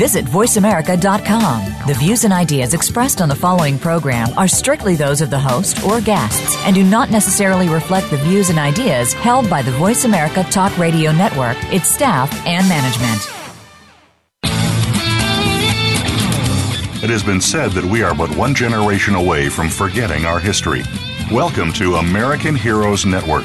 Visit VoiceAmerica.com. The views and ideas expressed on the following program are strictly those of the host or guests and do not necessarily reflect the views and ideas held by the Voice America Talk Radio Network, its staff, and management. It has been said that we are but one generation away from forgetting our history. Welcome to American Heroes Network,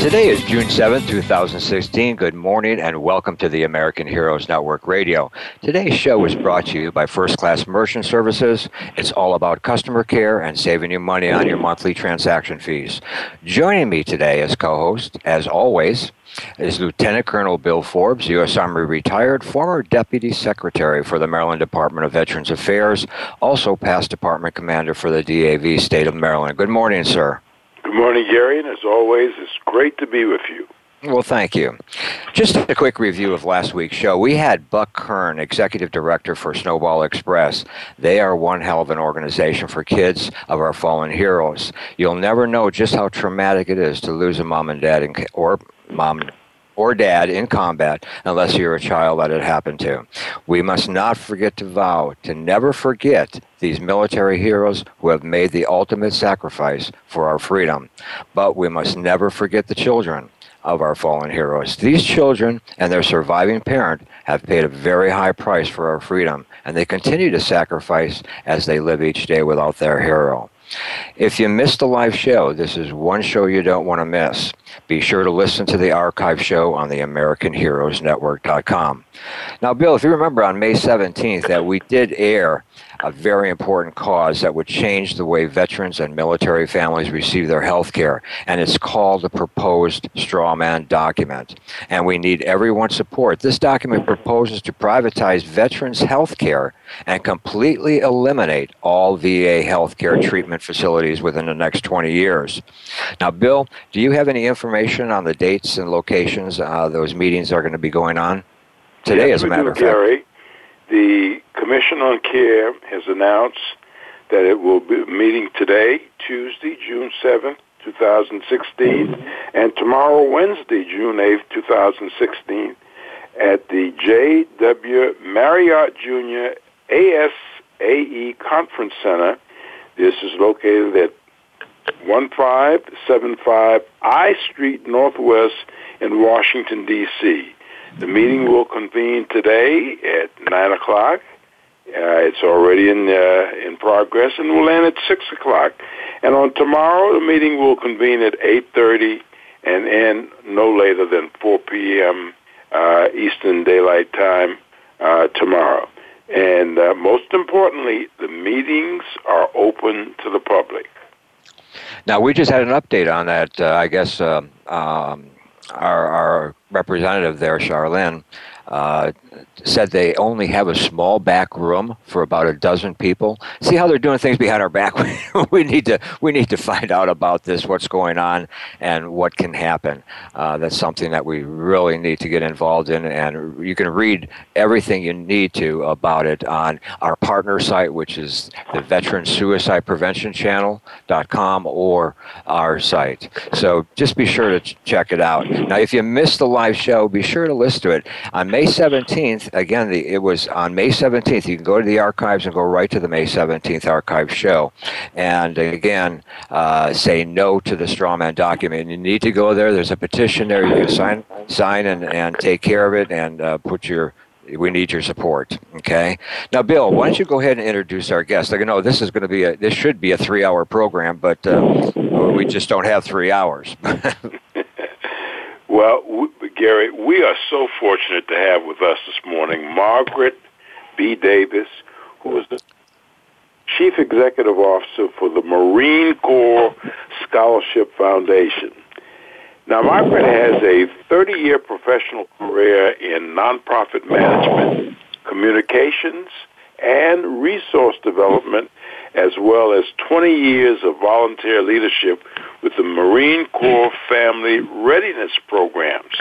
Today is June 7, 2016. Good morning and welcome to the American Heroes Network Radio. Today's show is brought to you by First Class Merchant Services. It's all about customer care and saving you money on your monthly transaction fees. Joining me today as co host, as always, is Lieutenant Colonel Bill Forbes, U.S. Army retired, former Deputy Secretary for the Maryland Department of Veterans Affairs, also past Department Commander for the DAV State of Maryland. Good morning, sir. Good morning, Gary, and as always, it's great to be with you. Well, thank you. Just a quick review of last week's show. We had Buck Kern, Executive Director for Snowball Express. They are one hell of an organization for kids of our fallen heroes. You'll never know just how traumatic it is to lose a mom and dad in, or mom or dad in combat unless you're a child that it happened to. We must not forget to vow to never forget these military heroes who have made the ultimate sacrifice for our freedom. But we must never forget the children of our fallen heroes. These children and their surviving parent have paid a very high price for our freedom, and they continue to sacrifice as they live each day without their hero. If you missed the live show, this is one show you don't want to miss. Be sure to listen to the archive show on the AmericanHeroesNetwork.com. Now, Bill, if you remember on May 17th that we did air a very important cause that would change the way veterans and military families receive their health care, and it's called the proposed straw man document. And we need everyone's support. This document proposes to privatize veterans' health care and completely eliminate all VA health care treatment facilities within the next 20 years. Now, Bill, do you have any information on the dates and locations uh, those meetings are going to be going on? Today, yes, as a matter do, of fact. Gary. The Commission on Care has announced that it will be meeting today, Tuesday, June 7th, 2016, and tomorrow, Wednesday, June 8th, 2016, at the J.W. Marriott Jr. ASAE Conference Center. This is located at 1575 I Street Northwest in Washington, D.C. The meeting will convene today at 9 o'clock. Uh, it's already in uh, in progress and will end at 6 o'clock. And on tomorrow, the meeting will convene at 8.30 and end no later than 4 p.m. Uh, Eastern Daylight Time uh, tomorrow. And uh, most importantly, the meetings are open to the public. Now, we just had an update on that. Uh, I guess um, um, our, our representative there, Charlene, said they only have a small back room for about a dozen people. See how they're doing things behind our back. we need to we need to find out about this, what's going on, and what can happen. Uh, that's something that we really need to get involved in, and you can read everything you need to about it on our partner site, which is the Veteran Suicide Prevention Channel.com or our site. So just be sure to check it out. Now, if you missed the live show, be sure to listen to it on May 17th. Again, the, it was on May 17th. You can go to the archives and go right to the May 17th archive show. And again, uh, say no to the strawman document. You need to go there. There's a petition there. You can sign, sign and, and take care of it and uh, put your we need your support. Okay. Now, Bill, why don't you go ahead and introduce our guest? I know this is going to be a this should be a three hour program, but uh, we just don't have three hours. well, Gary, we are so fortunate to have with us this morning Margaret B. Davis, who is the Chief Executive Officer for the Marine Corps Scholarship Foundation. Now, Margaret has a 30 year professional career in nonprofit management, communications, and resource development, as well as 20 years of volunteer leadership with the Marine Corps Family Readiness Programs.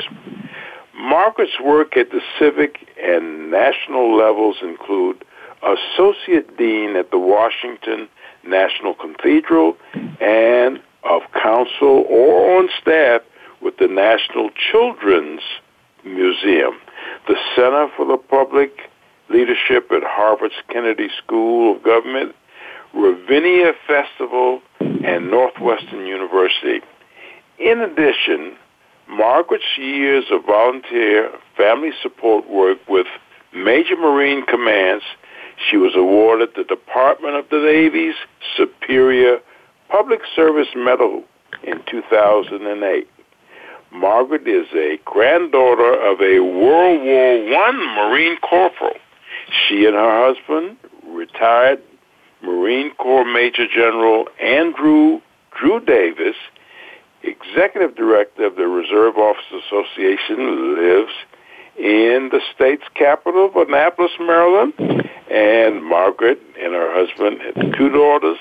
Margaret's work at the civic and national levels include Associate Dean at the Washington National Cathedral and of counsel or on staff with the National Children's Museum, the Center for the Public Leadership at Harvard's Kennedy School of Government, Ravinia Festival, and Northwestern University. In addition, Margaret's years of volunteer family support work with major Marine commands, she was awarded the Department of the Navy's Superior Public Service Medal in 2008. Margaret is a granddaughter of a World War I Marine corporal. She and her husband, retired Marine Corps Major General Andrew Drew Davis, executive director of the Reserve Officers Association, lives in the state's capital of Annapolis, Maryland. And Margaret and her husband had two daughters,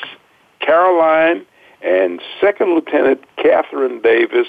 Caroline and Second Lieutenant Catherine Davis,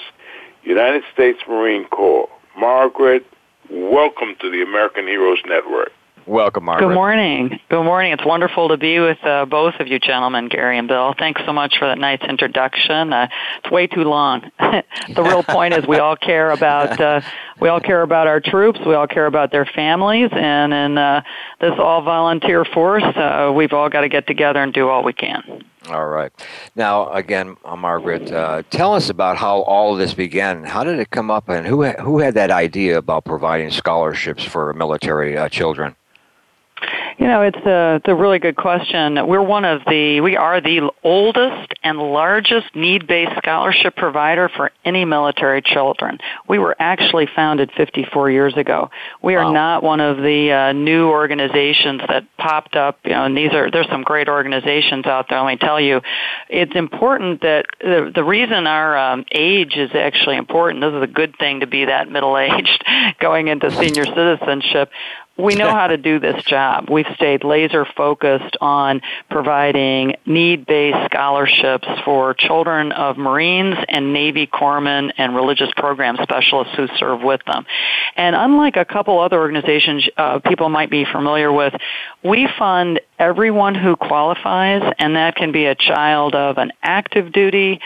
United States Marine Corps. Margaret, welcome to the American Heroes Network. Welcome, Margaret. Good morning. Good morning. It's wonderful to be with uh, both of you gentlemen, Gary and Bill. Thanks so much for that nice introduction. Uh, it's way too long. the real point is we all care about uh, we all care about our troops. We all care about their families, and in uh, this all volunteer force, uh, we've all got to get together and do all we can. All right. Now, again, uh, Margaret, uh, tell us about how all of this began. How did it come up, and who who had that idea about providing scholarships for military uh, children? You know, it's a, it's a really good question. We're one of the, we are the oldest and largest need-based scholarship provider for any military children. We were actually founded 54 years ago. We are wow. not one of the uh, new organizations that popped up, you know, and these are, there's some great organizations out there, let me tell you. It's important that the, the reason our um, age is actually important, this is a good thing to be that middle-aged going into senior citizenship we know how to do this job. We've stayed laser focused on providing need based scholarships for children of Marines and Navy corpsmen and religious program specialists who serve with them. And unlike a couple other organizations uh, people might be familiar with, we fund everyone who qualifies, and that can be a child of an active duty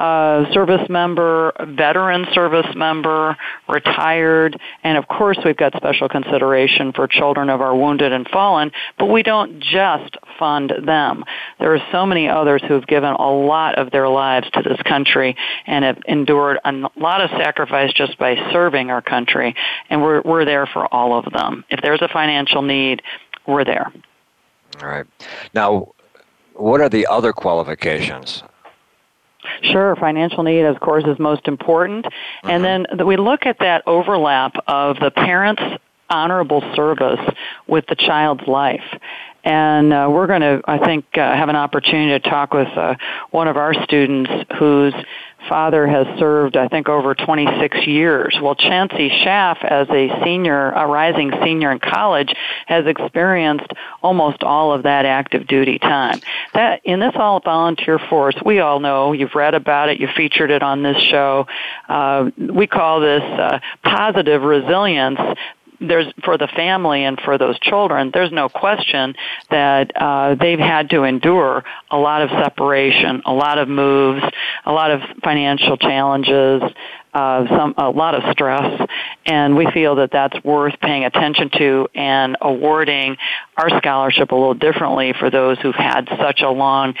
uh, service member, veteran service member, retired, and of course we've got special consideration for children of our wounded and fallen, but we don't just fund them. There are so many others who have given a lot of their lives to this country and have endured a lot of sacrifice just by serving our country, and we're, we're there for all of them. If there's a financial need, we're there. All right. Now, what are the other qualifications? Sure, financial need, of course, is most important. Mm-hmm. And then we look at that overlap of the parent's honorable service with the child's life. And uh, we're going to, I think, uh, have an opportunity to talk with uh, one of our students whose father has served, I think, over 26 years. Well, Chancey Schaff, as a senior, a rising senior in college, has experienced almost all of that active duty time. That in this all volunteer force, we all know you've read about it, you featured it on this show. Uh, we call this uh, positive resilience there's for the family and for those children, there's no question that uh, they've had to endure a lot of separation, a lot of moves, a lot of financial challenges, uh, some a lot of stress, and we feel that that's worth paying attention to and awarding our scholarship a little differently for those who've had such a long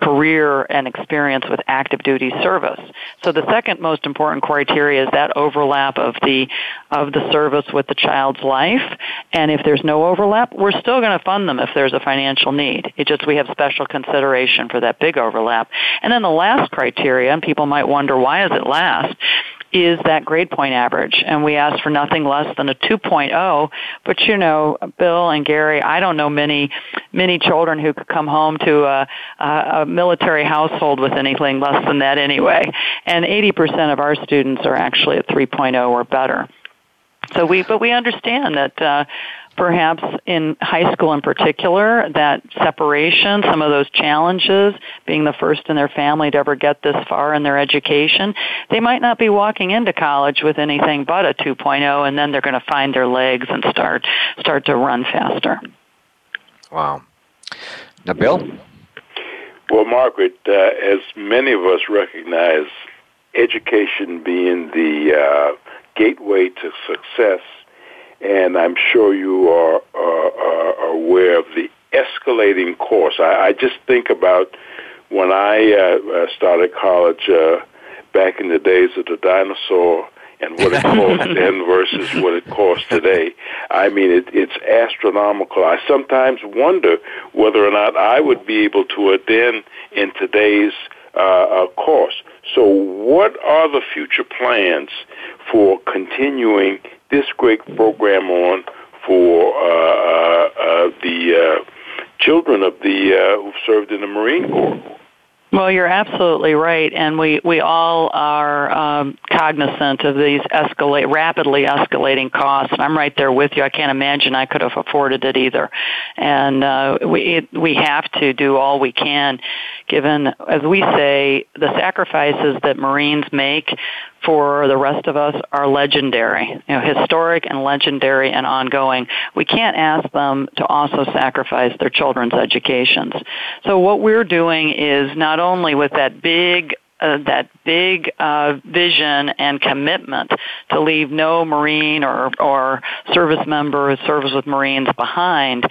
career and experience with active duty service. So the second most important criteria is that overlap of the of the service with the child's life. And if there's no overlap, we're still going to fund them if there's a financial need. It just we have special consideration for that big overlap. And then the last criteria, and people might wonder why is it last? Is that grade point average. And we ask for nothing less than a 2.0. But you know, Bill and Gary, I don't know many, many children who could come home to a, a military household with anything less than that anyway. And 80% of our students are actually at 3.0 or better. So we, but we understand that uh, perhaps in high school in particular, that separation, some of those challenges, being the first in their family to ever get this far in their education, they might not be walking into college with anything but a 2.0 and then they're going to find their legs and start start to run faster. Wow. Now, Bill? Well, Margaret, uh, as many of us recognize, education being the uh, gateway to success and I'm sure you are, are aware of the escalating course. I, I just think about when I uh, uh, started college uh, back in the days of the dinosaur and what it cost then versus what it costs today. I mean, it, it's astronomical. I sometimes wonder whether or not I would be able to attend in today's uh, uh, course. So, what are the future plans for continuing this great program on for uh, uh, uh, the uh, children of the uh, who served in the Marine Corps. Well, you're absolutely right, and we we all are um, cognizant of these escalate rapidly escalating costs. And I'm right there with you. I can't imagine I could have afforded it either, and uh, we it, we have to do all we can, given as we say the sacrifices that Marines make for the rest of us are legendary, you know, historic and legendary and ongoing. We can't ask them to also sacrifice their children's educations. So what we're doing is not only with that big uh, that big uh, vision and commitment to leave no Marine or, or service member who serves with Marines behind,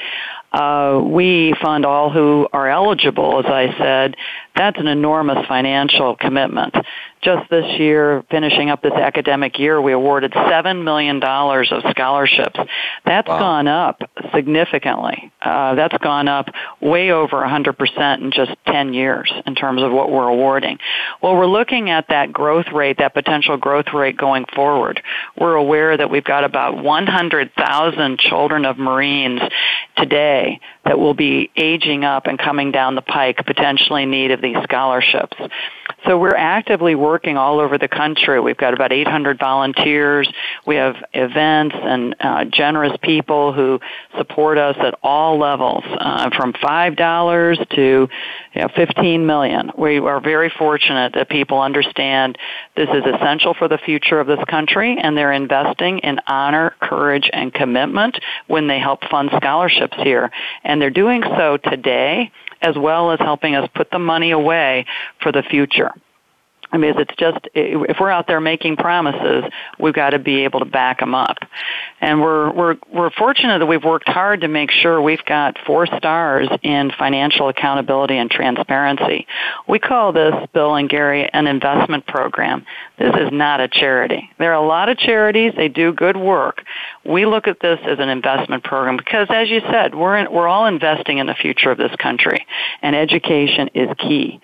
uh, we fund all who are eligible, as I said. That's an enormous financial commitment just this year, finishing up this academic year, we awarded $7 million of scholarships. That's wow. gone up significantly. Uh, that's gone up way over 100% in just 10 years in terms of what we're awarding. Well, we're looking at that growth rate, that potential growth rate going forward. We're aware that we've got about 100,000 children of Marines today that will be aging up and coming down the pike, potentially in need of these scholarships. So we're actively working all over the country. We've got about 800 volunteers. We have events and uh, generous people who support us at all levels, uh, from five dollars to you know, 15 million. We are very fortunate that people understand this is essential for the future of this country, and they're investing in honor, courage, and commitment when they help fund scholarships here. And they're doing so today as well as helping us put the money away for the future. I mean, it's just if we're out there making promises, we've got to be able to back them up. And we're we're we're fortunate that we've worked hard to make sure we've got four stars in financial accountability and transparency. We call this Bill and Gary an investment program. This is not a charity. There are a lot of charities; they do good work. We look at this as an investment program because, as you said, we're in, we're all investing in the future of this country, and education is key.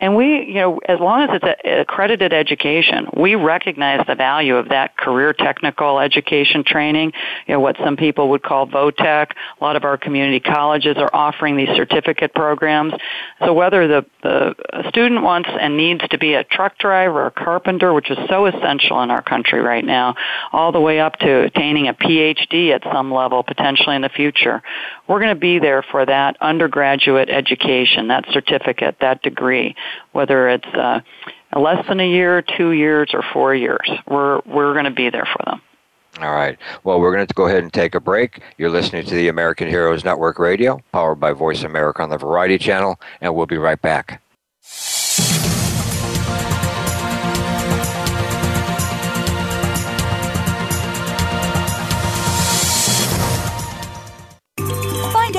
And we, you know, as long as it's accredited education, we recognize the value of that career technical education training, you know, what some people would call vo-tech. A lot of our community colleges are offering these certificate programs. So whether the, the student wants and needs to be a truck driver or a carpenter, which is so essential in our country right now, all the way up to attaining a PhD at some level potentially in the future, we're going to be there for that undergraduate education, that certificate, that degree whether it's uh, less than a year, two years, or four years. We're we're going to be there for them. All right. Well, we're going to go ahead and take a break. You're listening to the American Heroes Network Radio, powered by Voice America on the Variety Channel, and we'll be right back.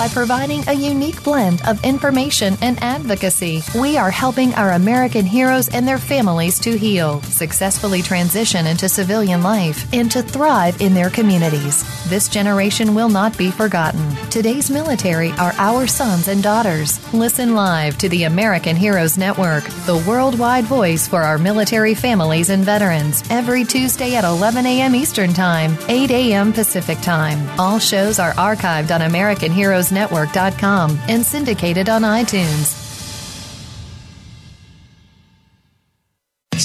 by providing a unique blend of information and advocacy. We are helping our American heroes and their families to heal, successfully transition into civilian life, and to thrive in their communities. This generation will not be forgotten. Today's military are our sons and daughters. Listen live to the American Heroes Network, the worldwide voice for our military families and veterans, every Tuesday at 11 a.m. Eastern Time, 8 a.m. Pacific Time. All shows are archived on AmericanHeroesNetwork.com and syndicated on iTunes.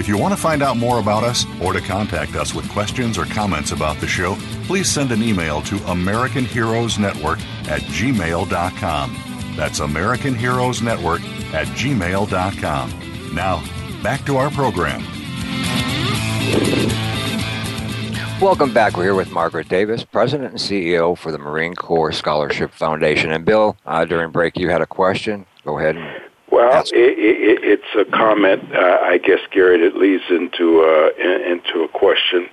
If you want to find out more about us or to contact us with questions or comments about the show, please send an email to American Heroes Network at gmail.com. That's American Heroes Network at gmail.com. Now, back to our program. Welcome back. We're here with Margaret Davis, President and CEO for the Marine Corps Scholarship Foundation. And Bill, uh, during break, you had a question. Go ahead. Well, it, it, it's a comment, uh, I guess, Gary, It leads into uh, into a question,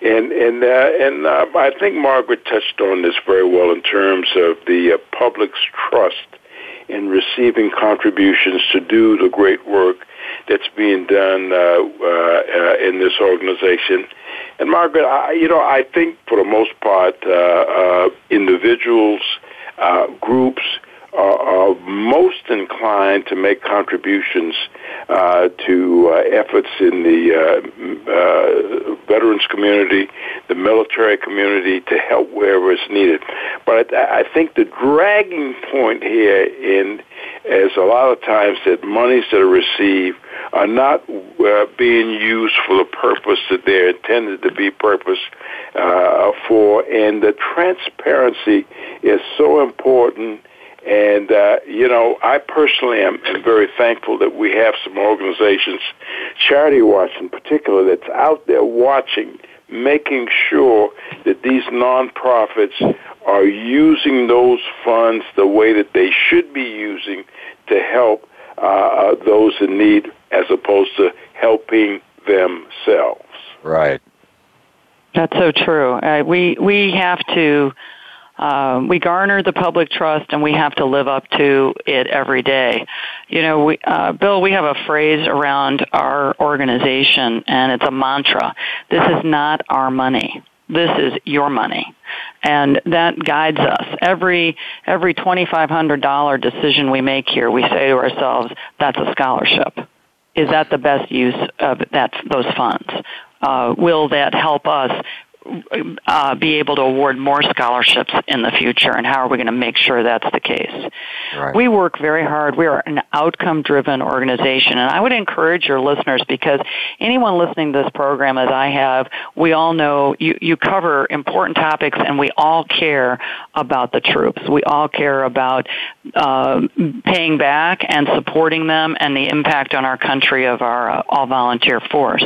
and and uh, and uh, I think Margaret touched on this very well in terms of the uh, public's trust in receiving contributions to do the great work that's being done uh, uh, uh, in this organization. And Margaret, I, you know, I think for the most part, uh, uh, individuals, uh, groups are, are most inclined to make contributions uh, to uh, efforts in the uh, uh, veterans community, the military community, to help wherever it's needed. But I, I think the dragging point here in is a lot of times that monies that are received are not uh, being used for the purpose that they're intended to be purpose uh, for, and the transparency is so important and, uh, you know, I personally am, am very thankful that we have some organizations, Charity Watch in particular, that's out there watching, making sure that these nonprofits are using those funds the way that they should be using to help uh, uh those in need as opposed to helping themselves. Right. That's so true. Uh, we we have to um, we garner the public trust and we have to live up to it every day. You know, we, uh, Bill, we have a phrase around our organization and it's a mantra. This is not our money. This is your money. And that guides us. Every, every $2,500 decision we make here, we say to ourselves, that's a scholarship. Is that the best use of that, those funds? Uh, will that help us uh, be able to award more scholarships in the future, and how are we going to make sure that's the case? Right. We work very hard. We are an outcome driven organization, and I would encourage your listeners because anyone listening to this program, as I have, we all know you, you cover important topics, and we all care about the troops. We all care about uh, paying back and supporting them and the impact on our country of our uh, all volunteer force.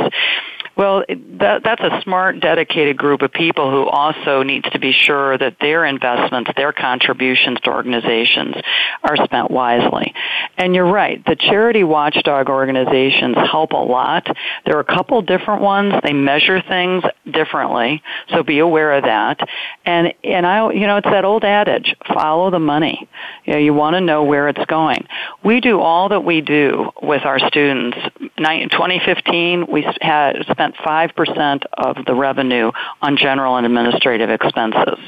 Well, that, that's a smart, dedicated group of people who also needs to be sure that their investments, their contributions to organizations are spent wisely. And you're right, the charity watchdog organizations help a lot. There are a couple different ones. They measure things differently, so be aware of that. And and I, you know, it's that old adage: follow the money. You know, you want to know where it's going. We do all that we do with our students. 2015, we had spent spent 5% of the revenue on general and administrative expenses.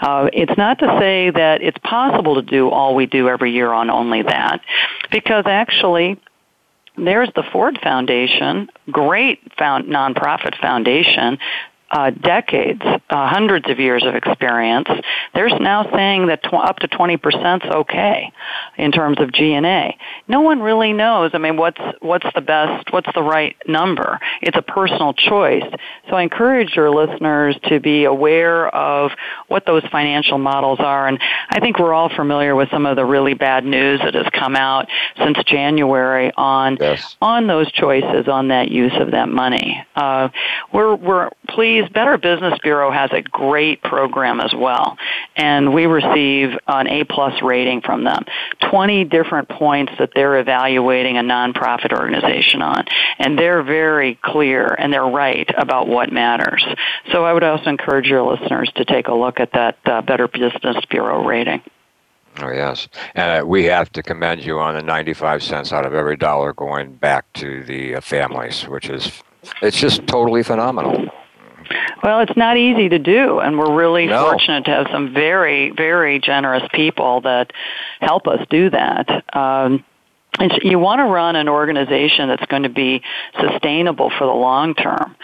Uh, it's not to say that it's possible to do all we do every year on only that, because actually, there's the Ford Foundation, great found, nonprofit foundation uh, decades, uh, hundreds of years of experience, they're now saying that tw- up to 20% is okay in terms of G&A. No one really knows. I mean, what's what's the best? What's the right number? It's a personal choice. So I encourage your listeners to be aware of what those financial models are. And I think we're all familiar with some of the really bad news that has come out since January on yes. on those choices on that use of that money. Uh, we're we're pleased. Better Business Bureau has a great program as well, and we receive an A plus rating from them. Twenty different points that they're evaluating a nonprofit organization on, and they're very clear and they're right about what matters. So I would also encourage your listeners to take a look at that uh, Better Business Bureau rating. Oh yes, and uh, we have to commend you on the ninety-five cents out of every dollar going back to the uh, families, which is it's just totally phenomenal. Well, it's not easy to do, and we're really no. fortunate to have some very, very generous people that help us do that. Um, and you want to run an organization that's going to be sustainable for the long term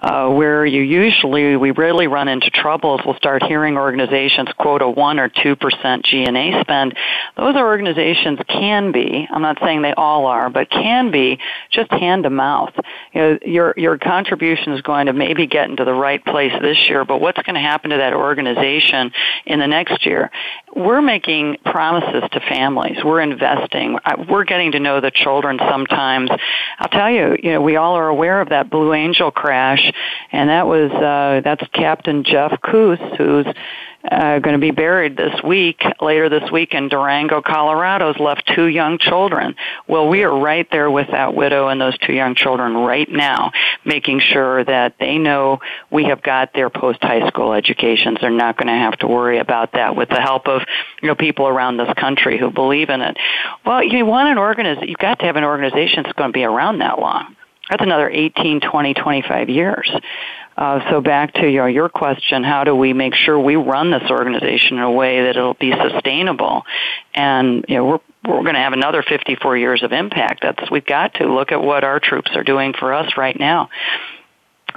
uh, where you usually we rarely run into troubles. We'll start hearing organizations quote a one or two percent G&A spend. Those organizations can be. I'm not saying they all are, but can be just hand to mouth. You know, your your contribution is going to maybe get into the right place this year, but what's going to happen to that organization in the next year? We're making promises to families. We're investing. We're getting to know the children sometimes. I'll tell you, you know, we all are aware of that Blue Angel crash and that was uh, that's Captain Jeff Kuss, who's uh, going to be buried this week, later this week in Durango, Colorado, has left two young children. Well, we are right there with that widow and those two young children right now, making sure that they know we have got their post high school educations. They're not going to have to worry about that with the help of you know people around this country who believe in it. Well, you want an organization. You've got to have an organization that's going to be around that long that's another 18, 20, 25 years. Uh, so back to your, your question, how do we make sure we run this organization in a way that it'll be sustainable? And you know, we're we're going to have another 54 years of impact. That's we've got to look at what our troops are doing for us right now.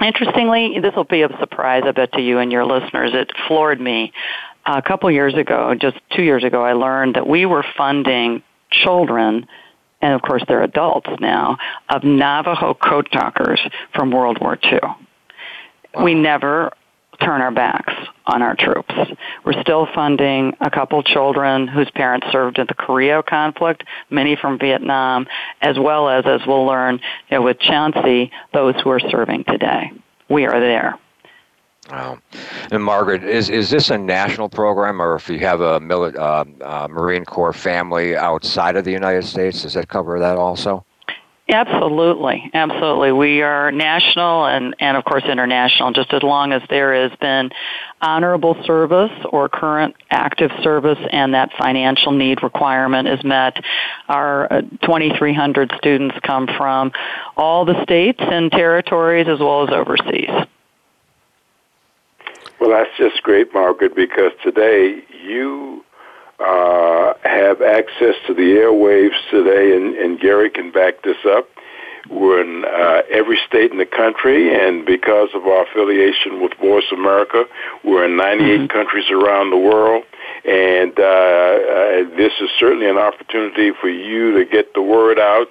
Interestingly, this will be a surprise, I bet, to you and your listeners. It floored me. A couple years ago, just two years ago, I learned that we were funding children and of course they're adults now, of Navajo code talkers from World War II. Wow. We never turn our backs on our troops. We're still funding a couple children whose parents served in the Korea conflict, many from Vietnam, as well as, as we'll learn you know, with Chauncey, those who are serving today. We are there. Wow. And Margaret, is, is this a national program, or if you have a mili- uh, uh, Marine Corps family outside of the United States, does that cover that also? Absolutely, absolutely. We are national and, and of course international, just as long as there has been honorable service or current active service and that financial need requirement is met. Our uh, 2,300 students come from all the states and territories as well as overseas. Well, that's just great, Margaret, because today you uh, have access to the airwaves today, and, and Gary can back this up. We're in uh, every state in the country, and because of our affiliation with Voice America, we're in 98 mm-hmm. countries around the world. And uh, uh, this is certainly an opportunity for you to get the word out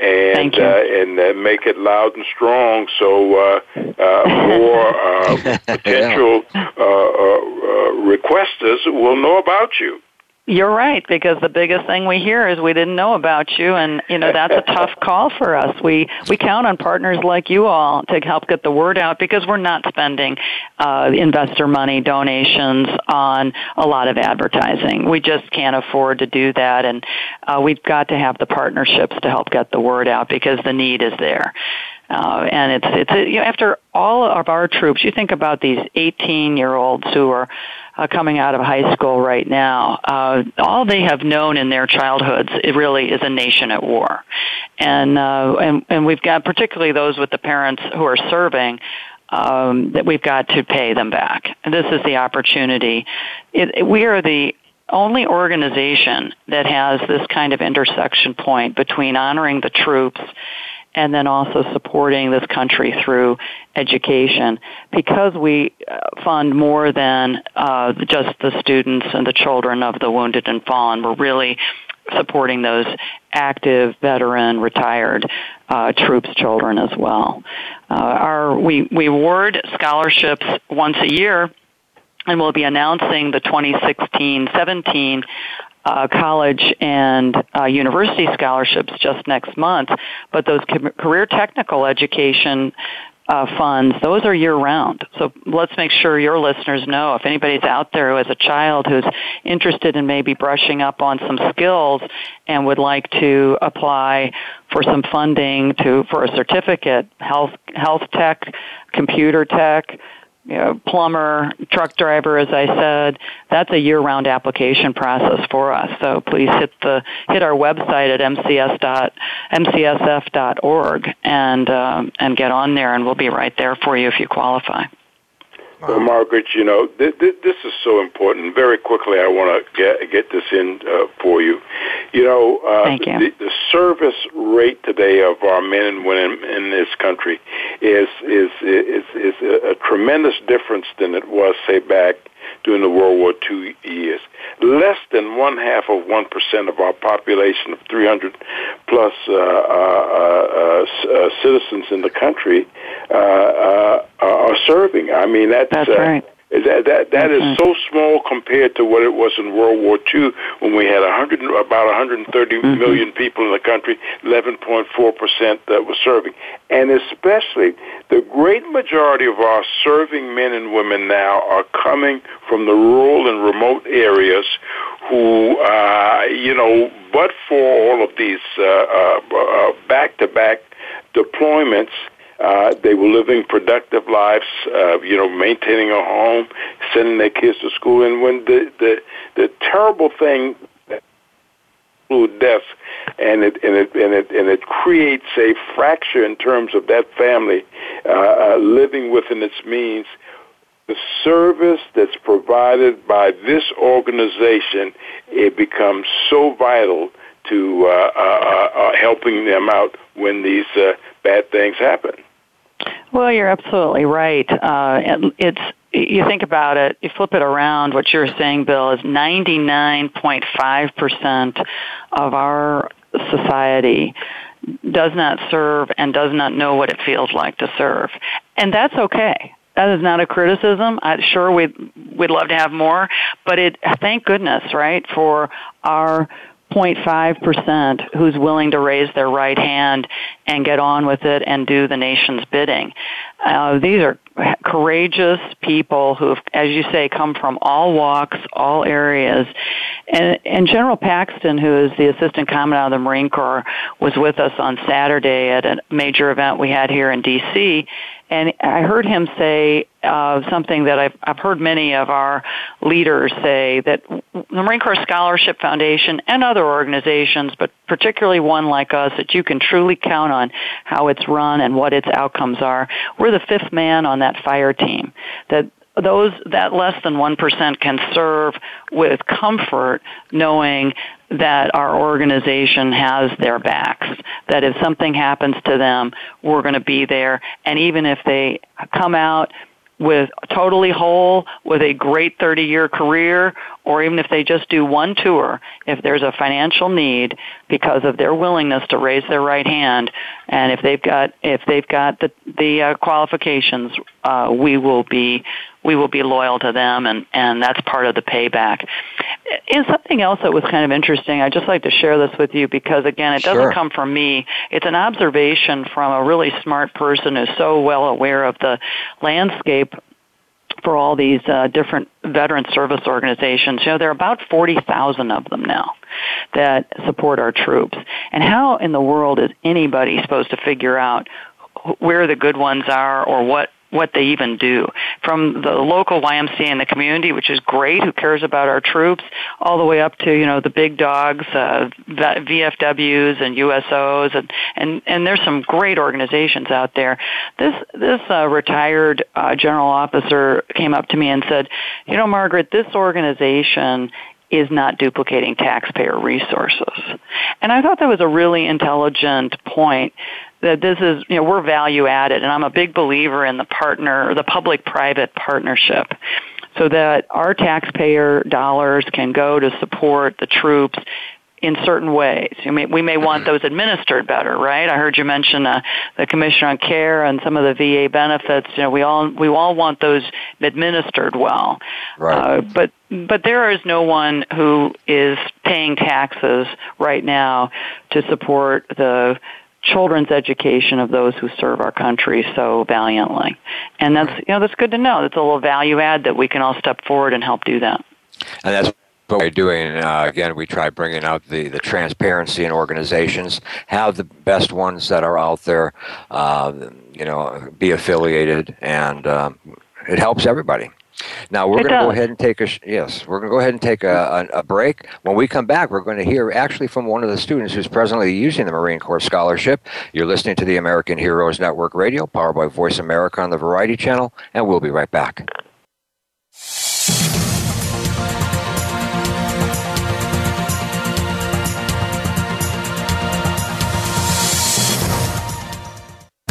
and uh, and uh, make it loud and strong, so uh, uh, more uh, potential uh, uh, uh, requesters will know about you. You're right because the biggest thing we hear is we didn't know about you and you know that's a tough call for us. We we count on partners like you all to help get the word out because we're not spending uh investor money donations on a lot of advertising. We just can't afford to do that and uh we've got to have the partnerships to help get the word out because the need is there. Uh, and it's it's you know, after all of our troops, you think about these 18 year olds who are uh, coming out of high school right now, uh, all they have known in their childhoods it really is a nation at war, and uh, and and we've got particularly those with the parents who are serving. Um, that we've got to pay them back. And this is the opportunity. It, it, we are the only organization that has this kind of intersection point between honoring the troops and then also supporting this country through education. Because we uh, fund more than uh, just the students and the children of the wounded and fallen, we're really supporting those active, veteran, retired uh, troops children as well. Uh, our, we, we award scholarships once a year, and we'll be announcing the 2016-17 uh, college and uh, university scholarships just next month, but those career technical education uh, funds, those are year round. So let's make sure your listeners know if anybody's out there who has a child who's interested in maybe brushing up on some skills and would like to apply for some funding to for a certificate, health health tech, computer tech, you know, plumber, truck driver, as I said, that's a year-round application process for us. So please hit the hit our website at mcs mcsf.org and um, and get on there, and we'll be right there for you if you qualify. Well, Margaret, you know, th- th- this is so important. Very quickly, I want to get, get this in uh, for you. You know, uh, Thank you. The, the service rate today of our men and women in this country is is is, is a, a tremendous difference than it was, say, back during the World War II years. Less than one half of one percent of our population of 300 plus uh, uh, uh, uh, citizens in the country uh, uh, are serving. I mean, that's, that's right. That that that is so small compared to what it was in World War II when we had 100 about 130 mm-hmm. million people in the country, 11.4 percent that were serving, and especially the great majority of our serving men and women now are coming from the rural and remote areas, who uh, you know, but for all of these uh, uh, back-to-back deployments uh, they were living productive lives, uh, you know, maintaining a home, sending their kids to school. And when the the, the terrible thing include death, and it and it and it and it creates a fracture in terms of that family uh, uh, living within its means. The service that's provided by this organization it becomes so vital to uh, uh, uh, uh helping them out when these uh, bad things happen. Well, you're absolutely right. Uh, it's you think about it, you flip it around. What you're saying, Bill, is 99.5 percent of our society does not serve and does not know what it feels like to serve, and that's okay. That is not a criticism. I'm sure we'd we'd love to have more, but it thank goodness, right, for our 0.5% who's willing to raise their right hand and get on with it and do the nation's bidding. Uh, these are courageous people who, as you say, come from all walks, all areas. And, and General Paxton, who is the Assistant Commandant of the Marine Corps, was with us on Saturday at a major event we had here in D.C and I heard him say uh, something that I've, I've heard many of our leaders say that the Marine Corps Scholarship Foundation and other organizations, but particularly one like us that you can truly count on how it's run and what its outcomes are. We're the fifth man on that fire team. That those that less than 1% can serve with comfort knowing that our organization has their backs that if something happens to them we're going to be there. And even if they come out with totally whole with a great 30 year career or even if they just do one tour if there's a financial need because of their willingness to raise their right hand and if they've got if they've got the the uh, qualifications uh, we will be we will be loyal to them and and that's part of the payback and something else that was kind of interesting i'd just like to share this with you because again it doesn't sure. come from me it's an observation from a really smart person who's so well aware of the landscape for all these uh, different veteran service organizations. You know, there are about 40,000 of them now that support our troops. And how in the world is anybody supposed to figure out where the good ones are or what what they even do. From the local YMCA in the community, which is great, who cares about our troops, all the way up to, you know, the big dogs, uh, VFWs and USOs, and, and, and there's some great organizations out there. This, this uh, retired uh, general officer came up to me and said, you know, Margaret, this organization is not duplicating taxpayer resources. And I thought that was a really intelligent point that this is, you know, we're value added, and I'm a big believer in the partner, the public-private partnership so that our taxpayer dollars can go to support the troops in certain ways. You may, we may want those administered better, right? I heard you mention uh, the Commission on Care and some of the VA benefits. You know, we all we all want those administered well. Right. Uh, but but there is no one who is paying taxes right now to support the children's education of those who serve our country so valiantly. And that's you know that's good to know. That's a little value add that we can all step forward and help do that. And that's what we're doing. Uh, again, we try bringing out the, the transparency in organizations, have the best ones that are out there, uh, you know, be affiliated, and um, it helps everybody. Now we're going to go ahead and take a yes. We're going to go ahead and take a, a, a, break. When we come back, we're going to hear actually from one of the students who's presently using the Marine Corps scholarship. You're listening to the American Heroes Network Radio, powered by Voice America on the Variety Channel, and we'll be right back.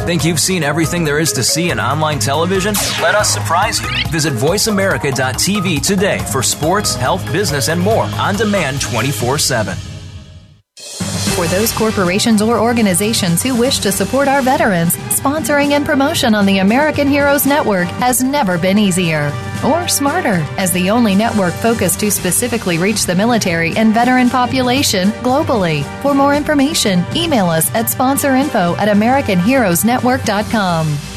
Think you've seen everything there is to see in online television? Let us surprise you. Visit VoiceAmerica.tv today for sports, health, business, and more on demand 24 7. For those corporations or organizations who wish to support our veterans, sponsoring and promotion on the American Heroes Network has never been easier or smarter as the only network focused to specifically reach the military and veteran population globally. For more information, email us at sponsorinfo at americanheroesnetwork.com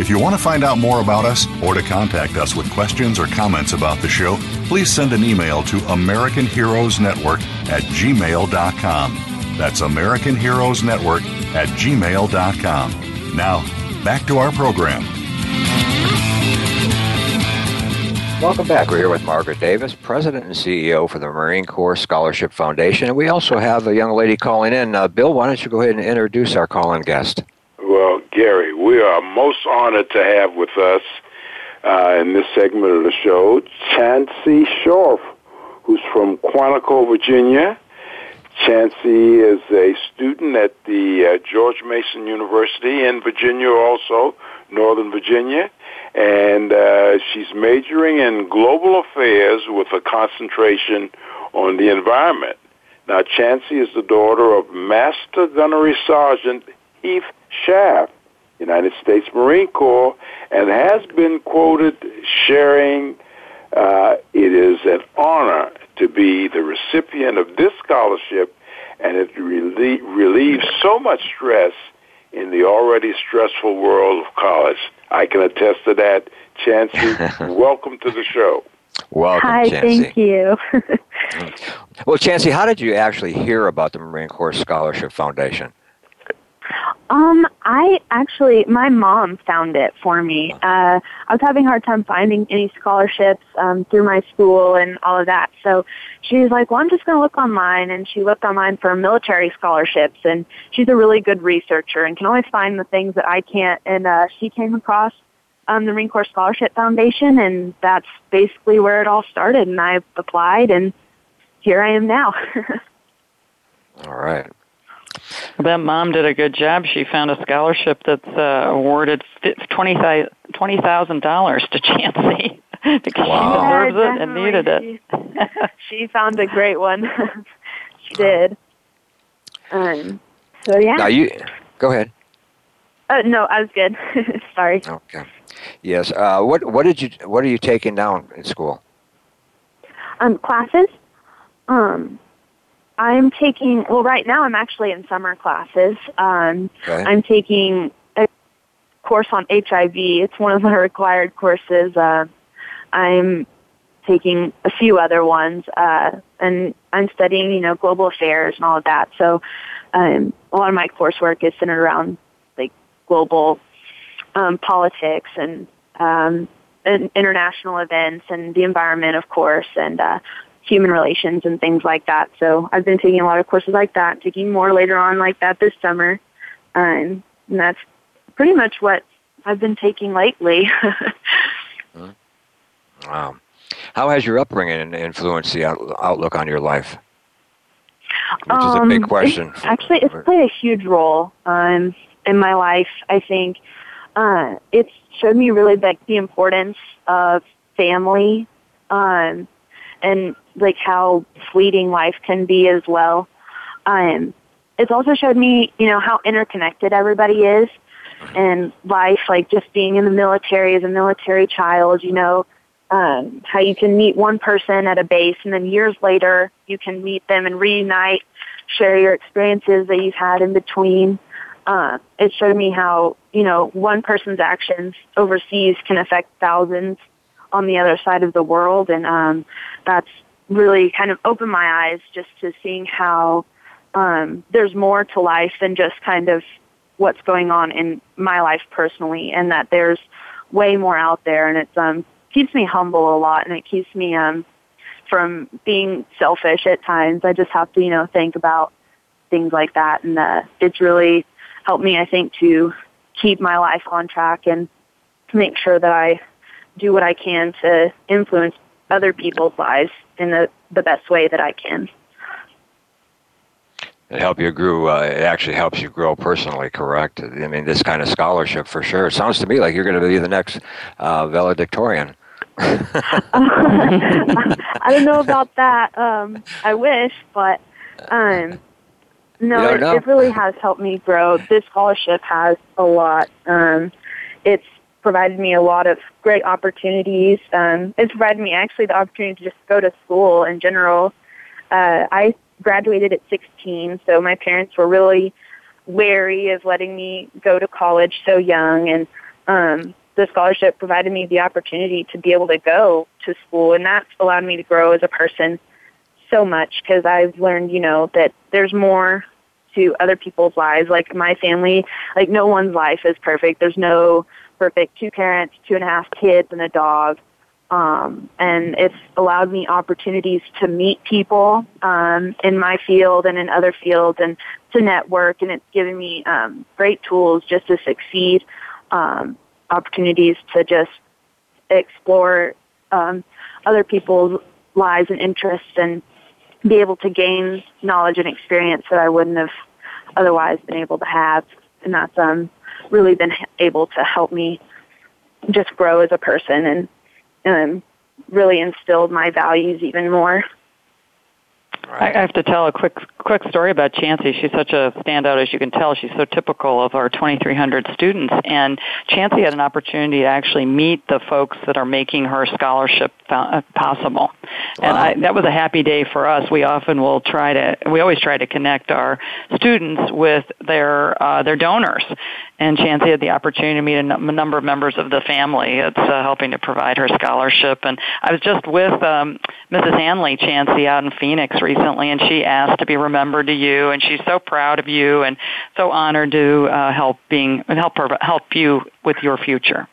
If you want to find out more about us or to contact us with questions or comments about the show, please send an email to American Heroes Network at gmail.com. That's American Heroes Network at gmail.com. Now, back to our program. Welcome back. We're here with Margaret Davis, President and CEO for the Marine Corps Scholarship Foundation. And we also have a young lady calling in. Uh, Bill, why don't you go ahead and introduce our call in guest? We are most honored to have with us uh, in this segment of the show Chancey Shorf, who's from Quantico, Virginia. Chancey is a student at the uh, George Mason University in Virginia, also Northern Virginia, and uh, she's majoring in global affairs with a concentration on the environment. Now, Chancey is the daughter of Master Gunnery Sergeant Heath Schaff, United States Marine Corps, and has been quoted sharing, uh, it is an honor to be the recipient of this scholarship, and it relie- relieves so much stress in the already stressful world of college. I can attest to that. Chancey, welcome to the show. Welcome, Hi, Chancey. thank you. well, Chancey, how did you actually hear about the Marine Corps Scholarship Foundation? Um, I actually, my mom found it for me. Uh, I was having a hard time finding any scholarships um, through my school and all of that. So she was like, "Well, I'm just going to look online." And she looked online for military scholarships, and she's a really good researcher and can always find the things that I can't. And uh, she came across um, the Marine Corps Scholarship Foundation, and that's basically where it all started. And I applied, and here I am now. All right. That mom did a good job. She found a scholarship that's uh, awarded twenty thousand dollars to Chancey because Wow. she deserves it and needed it. she found a great one. she did. Um, so yeah. Now you go ahead. Uh, no, I was good. Sorry. Okay. Yes. Uh, what what did you what are you taking down in school? Um, classes. Um, I'm taking. Well, right now I'm actually in summer classes. Um, Okay. I'm taking a course on HIV. It's one of the required courses. Uh, I'm taking a few other ones, uh, and I'm studying, you know, global affairs and all of that. So, um, a lot of my coursework is centered around like global um, politics and, um, and international events and the environment, of course, and uh, human relations and things like that. So, I've been taking a lot of courses like that, taking more later on like that this summer, um, and that's pretty much what I've been taking lately. Wow. How has your upbringing influenced the out- outlook on your life? Which is a big Um, question. It's, actually, it's played a huge role um, in my life. I think uh, it's showed me really like the importance of family, um, and like how fleeting life can be as well. Um, it's also showed me, you know, how interconnected everybody is, and life. Like just being in the military as a military child, you know, um, how you can meet one person at a base and then years later you can meet them and reunite, share your experiences that you've had in between. Uh, it showed me how, you know, one person's actions overseas can affect thousands on the other side of the world. And um, that's really kind of opened my eyes just to seeing how um, there's more to life than just kind of what's going on in my life personally and that there's way more out there and it's um keeps me humble a lot and it keeps me um from being selfish at times. I just have to, you know, think about things like that and uh it's really helped me I think to keep my life on track and make sure that I do what I can to influence other people's lives in the the best way that I can. It help you grow. Uh, it actually helps you grow personally. Correct. I mean, this kind of scholarship for sure. It sounds to me like you're going to be the next uh, valedictorian. I don't know about that. Um, I wish, but um, no, it, it really has helped me grow. This scholarship has a lot. Um, it's provided me a lot of great opportunities. Um, it's provided me actually the opportunity to just go to school in general. Uh, I graduated at 16, so my parents were really wary of letting me go to college so young, and um, the scholarship provided me the opportunity to be able to go to school, and that's allowed me to grow as a person so much because I've learned, you know, that there's more to other people's lives. Like my family, like no one's life is perfect. There's no perfect two parents, two and a half kids, and a dog. Um, and it's allowed me opportunities to meet people um, in my field and in other fields and to network. And it's given me um, great tools just to succeed, um, opportunities to just explore um, other people's lives and interests and be able to gain knowledge and experience that I wouldn't have otherwise been able to have. And that's um, really been able to help me just grow as a person and um, really instilled my values even more. I I have to tell a quick quick story about Chancey. She's such a standout, as you can tell. She's so typical of our 2,300 students. And Chancey had an opportunity to actually meet the folks that are making her scholarship fo- uh, possible. And I, that was a happy day for us. We often will try to, we always try to connect our students with their uh, their donors. And Chancey had the opportunity to meet a number of members of the family that's uh, helping to provide her scholarship. And I was just with um, Mrs. Hanley Chancey out in Phoenix recently, and she asked to be remembered to you, and she's so proud of you and so honored to uh, help being help her help you with your future.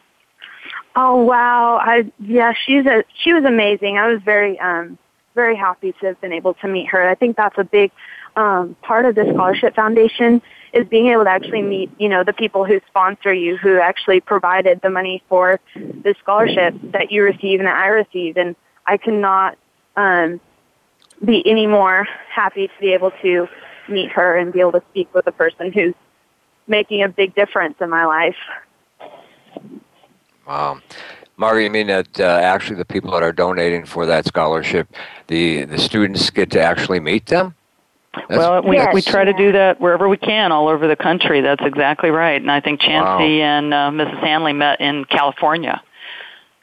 Oh wow! I yeah, she's a she was amazing. I was very um very happy to have been able to meet her. I think that's a big um part of the scholarship foundation is being able to actually meet you know the people who sponsor you, who actually provided the money for the scholarship that you receive and that I receive. and I cannot um be any more happy to be able to meet her and be able to speak with a person who's making a big difference in my life. Wow. Margaret, you mean that uh, actually the people that are donating for that scholarship, the, the students get to actually meet them? That's, well, we, yes, we try to do that wherever we can, all over the country. That's exactly right. And I think Chancey Wow. and uh, Mrs. Hanley met in California.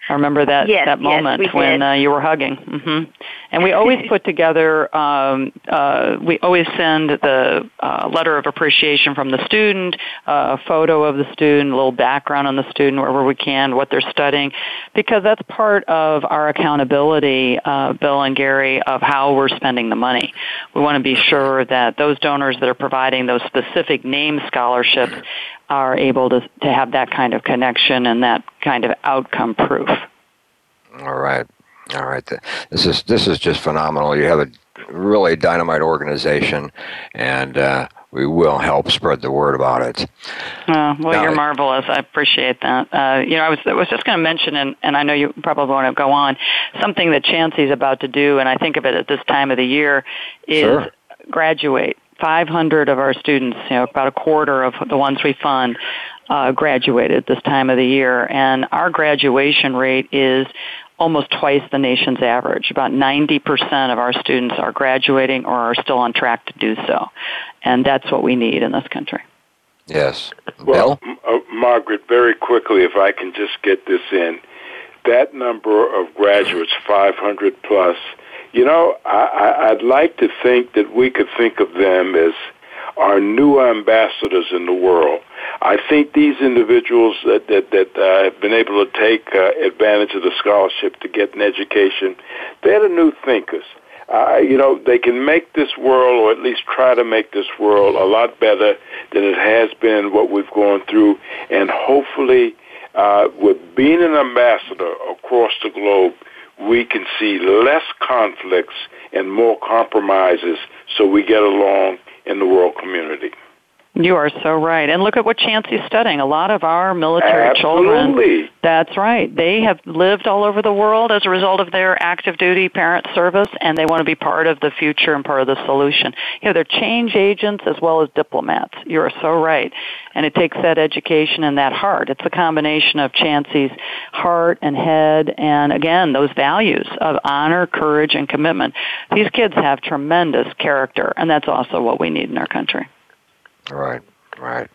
I remember that Yes, that moment we when uh, you were hugging. hmm And we always put together. Um, uh, we always send the uh, letter of appreciation from the student, uh, a photo of the student, a little background on the student wherever we can, what they're studying, because that's part of our accountability, uh, Bill and Gary, of how we're spending the money. We want to be sure that those donors that are providing those specific name scholarships are able to to have that kind of connection and that kind of outcome proof. All right, all right. This is this is just phenomenal. You have a really dynamite organization, and uh, we will help spread the word about it. Uh, well, Now- you're marvelous. I appreciate that. Uh, you know, I was I was just going to mention, and, and I know you probably want to go on, something that Chancey's about to do, and I think of it at this time of the year, is Sure. graduate. 500 of our students, you know, about a quarter of the ones we fund, uh, graduated this time of the year, and our graduation rate is almost twice the nation's average. About 90% of our students are graduating or are still on track to do so, and that's what we need in this country. Yes, Well, Bill. M- uh, Margaret, very quickly, if I can just get this in, that number of graduates, 500 plus, you know, I, I'd like to think that we could think of them as our new ambassadors in the world. I think these individuals that that, that uh, have been able to take uh, advantage of the scholarship to get an education, they're the new thinkers. Uh, you know, they can make this world, or at least try to make this world, a lot better than it has been, what we've gone through. And hopefully, uh, with being an ambassador across the globe, we can see less conflicts and more compromises so we get along in the world community. You are so right. And look at what Chancey's studying. A lot of our military children. Absolutely. That's right. They have lived all over the world as a result of their active duty parent service, and they want to be part of the future and part of the solution. You know, they're change agents as well as diplomats. You are so right. And it takes that education and that heart. It's a combination of Chancey's heart and head, and again, those values of honor, courage, and commitment. These kids have tremendous character, and that's also what we need in our country. Right, right.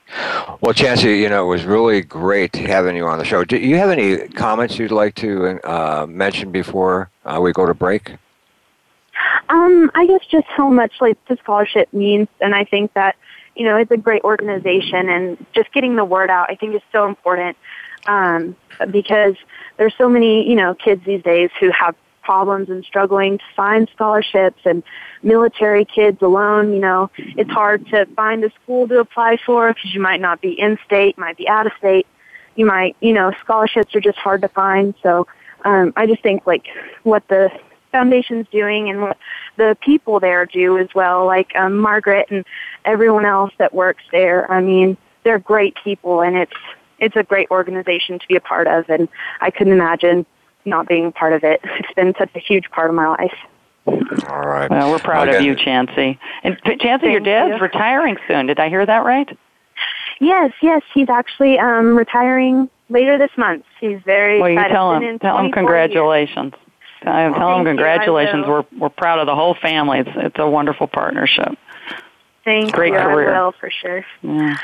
Well, Chancey, you know, it was really great having you on the show. Do you have any comments you'd like to uh, mention before uh, we go to break? Um, I guess just how much like the scholarship means, and I think that you know it's a great organization, and just getting the word out, I think is so important um, because there's so many you know kids these days who have problems and struggling to find scholarships, and military kids alone, you know, it's hard to find a school to apply for because you might not be in state, might be out of state, you might you know scholarships are just hard to find, so. Um, I just think like what the foundation's doing and what the people there do as well, like um, Margaret and everyone else that works there. I mean, they're great people, and it's it's a great organization to be a part of, and I couldn't imagine not being part of it. It's been such a huge part of my life. All right. Well, we're proud Again, of you, Chancey. And P- Chancey, your dad's you. retiring soon. Did I hear that right? Yes, yes, he's actually um, retiring later this month. He's very Well, you tell him. Tell him 24 years. congratulations. Tell him, tell him Thank you, congratulations. We're we're proud of the whole family. It's it's a wonderful partnership. Thank Great you. career. I will for sure. Yeah.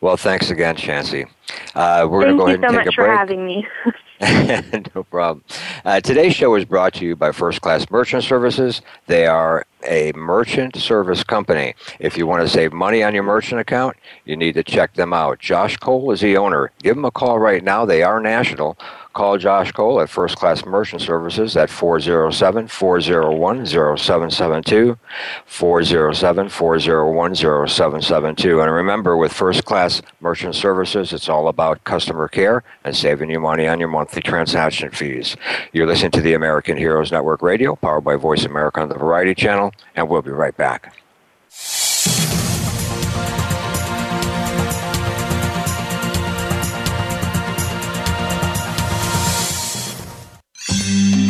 Well, thanks again, Chancey. Uh, we're going to Thank go you ahead so and much take a for having me. no problem. Uh, today's show is brought to you by First Class Merchant Services. They are a merchant service company. If you want to save money on your merchant account, you need to check them out. Josh Cole is the owner. Give them a call right now. They are national. Call Josh Cole at First Class Merchant Services at 407 401 0772. 407 401 0772. And remember, with First Class Merchant Services, it's all about customer care and saving you money on your monthly transaction fees. You're listening to the American Heroes Network Radio, powered by Voice America on the Variety Channel, and we'll be right back.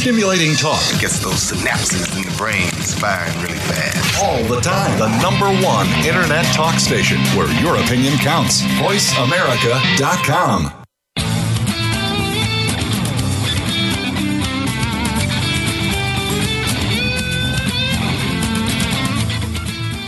Stimulating talk. It gets those synapses in the brain firing really fast. All the time. The number one internet talk station where your opinion counts. VoiceAmerica.com.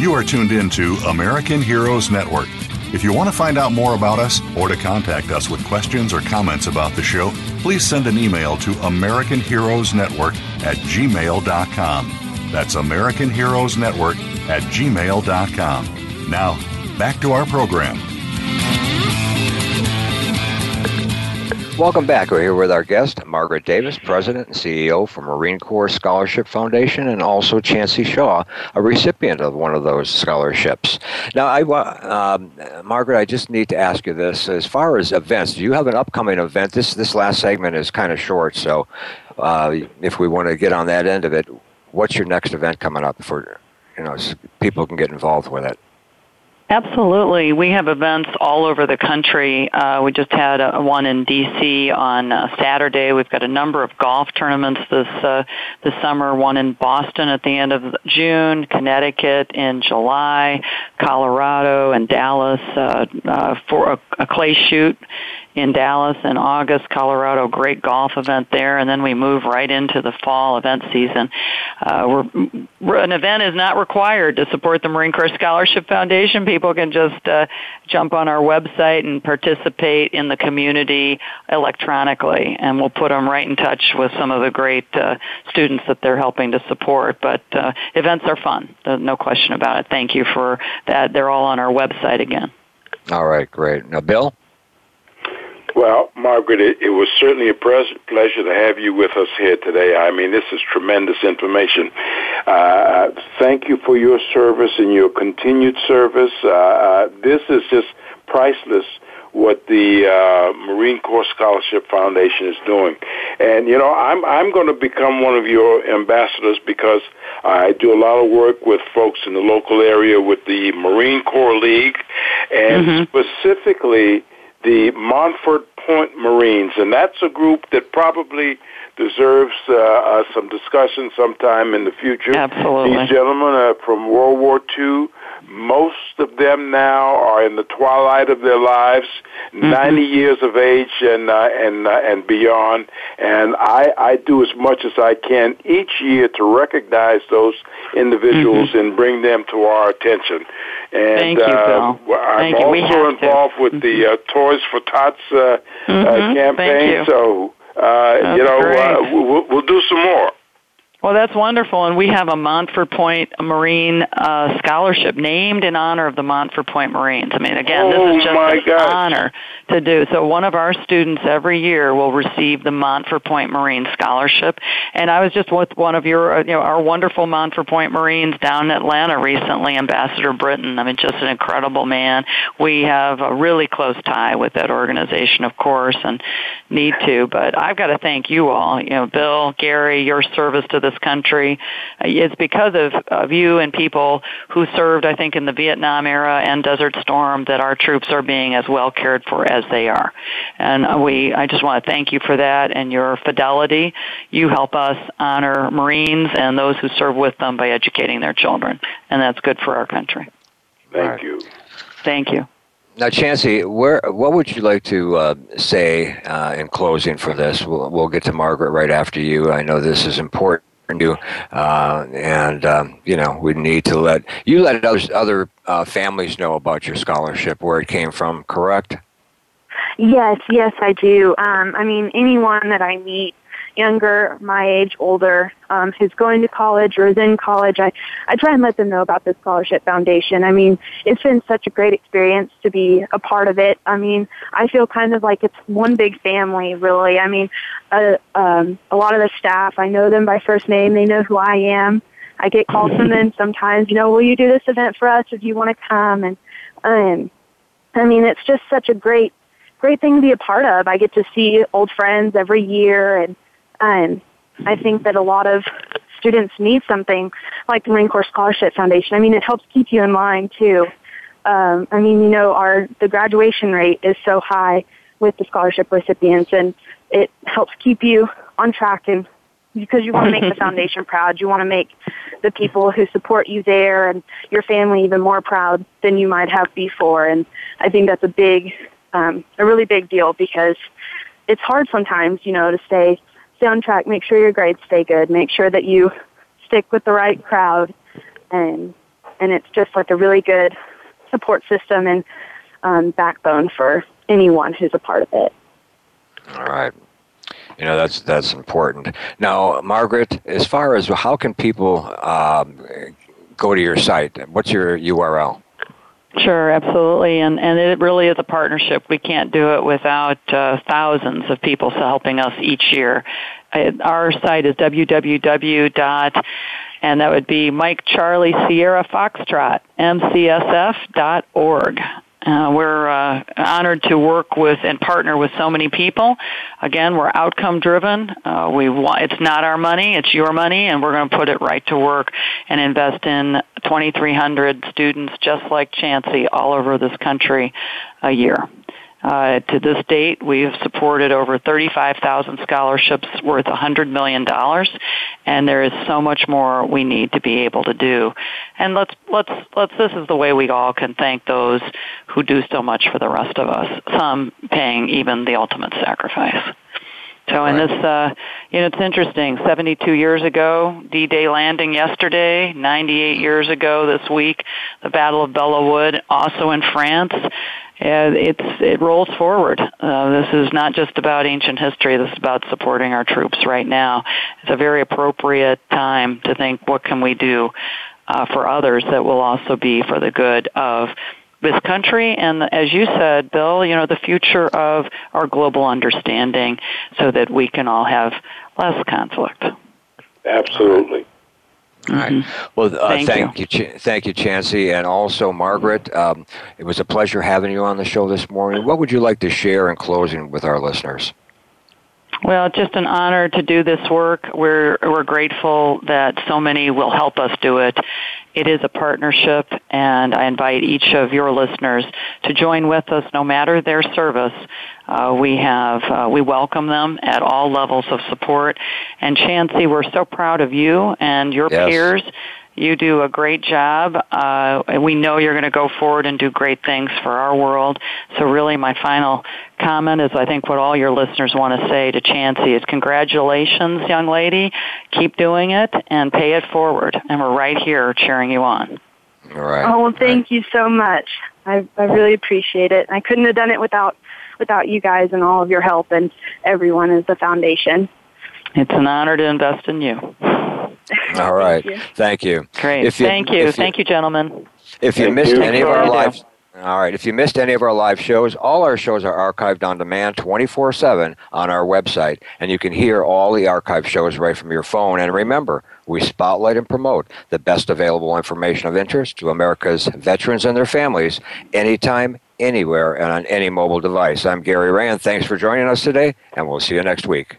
You are tuned in to American Heroes Network. If you want to find out more about us or to contact us with questions or comments about the show, please send an email to American Heroes Network at gmail.com. That's American Heroes Network at gmail.com. Now, back to our program. Welcome back. We're here with our guest, Margaret Davis, President and CEO for Marine Corps Scholarship Foundation, and also Chancey Shaw, a recipient of one of those scholarships. Now, I, um, Margaret, I just need to ask you this: as far as events, do you have an upcoming event? This this last segment is kind of short, so uh, if we want to get on that end of it, what's your next event coming up for you know so people can get involved with it? Absolutely. We have events all over the country. Uh, we just had a, one in D.C. on uh, Saturday. We've got a number of golf tournaments this uh, this summer. One in Boston at the end of June, Connecticut in July, Colorado and Dallas uh, uh, for a, a clay shoot in Dallas in August, Colorado, great golf event there, and then we move right into the fall event season. Uh, we're, an event is not required to support the Marine Corps Scholarship Foundation. People can just uh, jump on our website and participate in the community electronically, and we'll put them right in touch with some of the great uh, students that they're helping to support. But uh, events are fun, no question about it. Thank you for that. They're all on our website again. All right, great. Now, Bill? Well, Margaret, it, it was certainly a pres- pleasure to have you with us here today. I mean, this is tremendous information. Uh, thank you for your service and your continued service. Uh, uh, this is just priceless what the uh, Marine Corps Scholarship Foundation is doing. And you know, I'm I'm going to become one of your ambassadors because I do a lot of work with folks in the local area with the Marine Corps League, and mm-hmm. specifically the Montford Point Marines, and that's a group that probably deserves uh, uh, some discussion sometime in the future. Absolutely. These gentlemen are from World War II. Most of them now are in the twilight of their lives, mm-hmm. 90 years of age and uh, and uh, and beyond. And I, I do as much as I can each year to recognize those individuals mm-hmm. and bring them to our attention. And Thank you, uh, Bill. I'm Thank also involved to. with mm-hmm. the uh, Toys for Tots uh, mm-hmm. campaign. So uh, you know, uh, we'll, we'll do some more. Well, that's wonderful, and we have a Montford Point Marine uh, scholarship named in honor of the Montford Point Marines. I mean, again, oh, this is just an honor to do. So, one of our students every year will receive the Montford Point Marine scholarship. And I was just with one of your, uh, you know, our wonderful Montford Point Marines down in Atlanta recently, Ambassador Britton. I mean, just an incredible man. We have a really close tie with that organization, of course, and need to. But I've got to thank you all. You know, Bill, Gary, your service to the this country. is because of, of you and people who served, I think, in the Vietnam era and Desert Storm that our troops are being as well cared for as they are. And we, I just want to thank you for that and your fidelity. You help us honor Marines and those who serve with them by educating their children, and that's good for our country. Thank you. Thank you. now, Chancey, where what would you like to uh, say uh, in closing for this? We'll, we'll get to Margaret right after you. I know this is important you, uh, and um, you know we need to let you let others, other uh, families know about your scholarship, where it came from. Correct? Yes, yes, I do. Um, I mean, anyone that I meet younger, my age, older, um, who's going to college or is in college, I, I try and let them know about the Scholarship Foundation. I mean, it's been such a great experience to be a part of it. I mean, I feel kind of like it's one big family, really. I mean, uh, um, a lot of the staff, I know them by first name. They know who I am. I get calls from them sometimes, you know, will you do this event for us if you want to come? And, um, I mean, it's just such a great, great thing to be a part of. I get to see old friends every year and um, I think that a lot of students need something like the Marine Corps Scholarship Foundation. I mean, it helps keep you in line too. Um, I mean, you know, our the graduation rate is so high with the scholarship recipients, and it helps keep you on track and because you want to make the foundation proud. You want to make the people who support you there and your family even more proud than you might have before. And I think that's a big, um, a really big deal because it's hard sometimes, you know, to stay stay on track, make sure your grades stay good, make sure that you stick with the right crowd, and and it's just like a really good support system and um, backbone for anyone who's a part of it. All right. You know that's that's important. Now, Margaret, as far as how can people um, go to your site? What's your URL? Sure, absolutely, and and it really is a partnership. We can't do it without uh, thousands of people helping us each year. Our site is www dot, and that would be Mike Charlie Sierra Foxtrot MCSF dot org. Uh, we're uh, honored to work with and partner with so many people. Again, we're outcome driven. Uh, we want, it's not our money, it's your money, and we're going to put it right to work and invest in 2,300 students just like Chancey all over this country a year. Uh, to this date, we've supported over 35,000 scholarships worth $100 million, and there is so much more we need to be able to do. And let's, let's, let's, this is the way we all can thank those who do so much for the rest of us, some paying even the ultimate sacrifice. So in this, uh, you know, it's interesting. 72 years ago, D-Day landing yesterday. 98 years ago this week, the Battle of Belleau Wood, also in France it's it rolls forward. Uh, this is not just about ancient history. This is about supporting our troops right now. It's a very appropriate time to think, what can we do uh, for others that will also be for the good of this country and as you said bill you know the future of our global understanding so that we can all have less conflict absolutely all right. Mm-hmm. Well, uh, thank, thank, you, you thank you, Chancey, and also Margaret. Um, it was a pleasure having you on the show this morning. What would you like to share in closing with our listeners? Well, just an honor to do this work. We're we're grateful that so many will help us do it. It is a partnership, and I invite each of your listeners to join with us, no matter their service. Uh, we have uh, we welcome them at all levels of support. And Chancey, we're so proud of you and your yes. peers you do a great job. Uh, we know you're going to go forward and do great things for our world. So really my final comment is I think what all your listeners want to say to Chancey is congratulations, young lady. Keep doing it and pay it forward. And we're right here cheering you on. All right. Oh, well, thank right. you so much. I, I really appreciate it. I couldn't have done it without without you guys and all of your help and everyone as the foundation. It's an honor to invest in you. All right. Thank you. Thank you. Great. You, Thank you. you Thank you, gentlemen. If you Thank missed you. any of our live all right. If you missed any of our live shows, all our shows are archived on demand 24 7 on our website, and you can hear all the archived shows right from your phone. And remember, we spotlight and promote the best available information of interest to America's veterans and their families anytime, anywhere, and on any mobile device. I'm Gary Ray, and thanks for joining us today, and we'll see you next week.